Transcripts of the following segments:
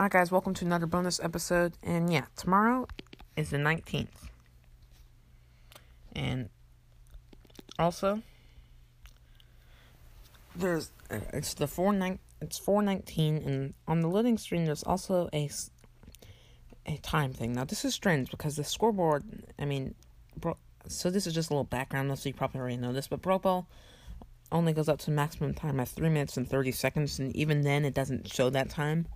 Alright, guys, welcome to another bonus episode. And yeah, tomorrow is the 19th. And also, there's uh, it's the 4 nine, it's 419 and on the loading screen there's also a a time thing. Now this is strange because the scoreboard, I mean, bro, so this is just a little background, so you probably already know this, but Ball only goes up to maximum time at 3 minutes and 30 seconds and even then it doesn't show that time.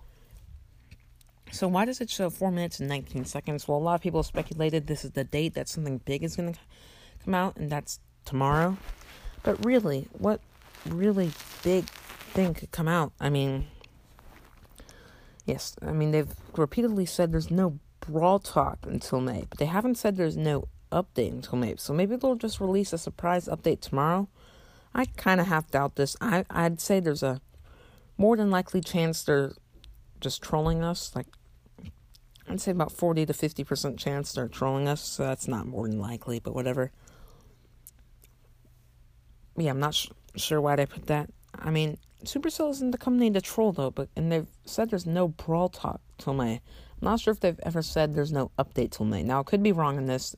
So why does it show 4 minutes and 19 seconds? Well, a lot of people speculated this is the date that something big is going to come out and that's tomorrow. But really, what really big thing could come out? I mean, yes, I mean they've repeatedly said there's no brawl talk until May, but they haven't said there's no update until May. So maybe they'll just release a surprise update tomorrow. I kind of half doubt this. I I'd say there's a more than likely chance they're just trolling us. Like I'd say about forty to fifty percent chance they're trolling us. So that's not more than likely, but whatever. Yeah, I'm not sh- sure why they put that. I mean, Supercell isn't the company to troll though, but and they've said there's no brawl talk till May. I'm not sure if they've ever said there's no update till May. Now I could be wrong in this,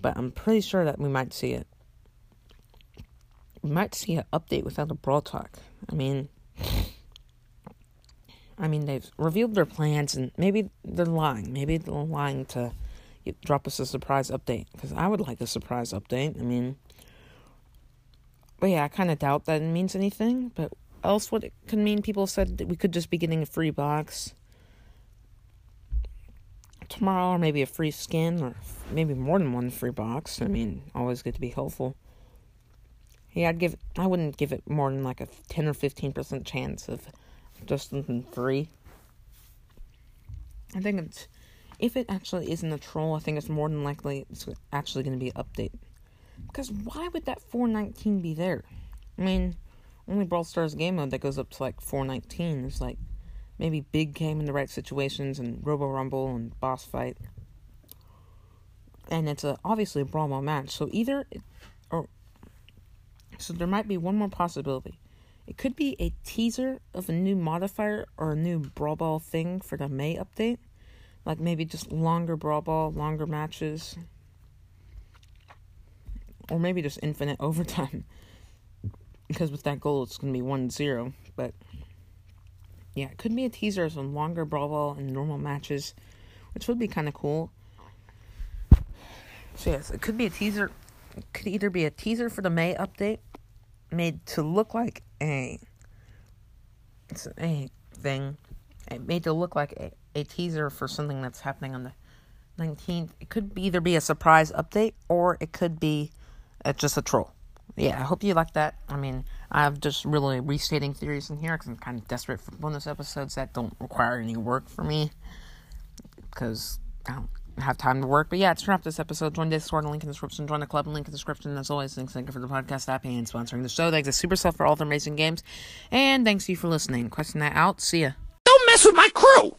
but I'm pretty sure that we might see it. We might see an update without a brawl talk. I mean, I mean they've revealed their plans, and maybe they're lying. Maybe they're lying to drop us a surprise update because I would like a surprise update. I mean. But yeah, I kind of doubt that it means anything. But else, what it could mean, people said that we could just be getting a free box tomorrow, or maybe a free skin, or maybe more than one free box. I mean, always good to be helpful. Yeah, I'd give. I wouldn't give it more than like a ten or fifteen percent chance of just something free. I think it's if it actually isn't a troll. I think it's more than likely it's actually going to be an update. Because why would that 419 be there? I mean, only Brawl Stars game mode that goes up to like 419 is like maybe big game in the right situations and Robo Rumble and boss fight. And it's a, obviously a Brawl match. So either, it, or, so there might be one more possibility. It could be a teaser of a new modifier or a new Brawl Ball thing for the May update. Like maybe just longer Brawl Ball, longer matches or maybe just infinite overtime. because with that goal, it's going to be 1 0. But yeah, it could be a teaser of some longer Brawl Ball and normal matches, which would be kind of cool. So, yes, it could be a teaser. It could either be a teaser for the May update made to look like a. It's a thing. It made to look like a, a teaser for something that's happening on the 19th. It could either be a surprise update or it could be it's just a troll. Yeah, I hope you like that. I mean, I'm just really restating theories in here because I'm kind of desperate for bonus episodes that don't require any work for me because I don't have time to work. But yeah, to wrap this episode, join Discord, link in the description, join the club, link in the description. As always, thanks, thank you for the podcast app and sponsoring the show. Thanks to Supercell for all the amazing games. And thanks to you for listening. Question that out. See ya. Don't mess with my crew!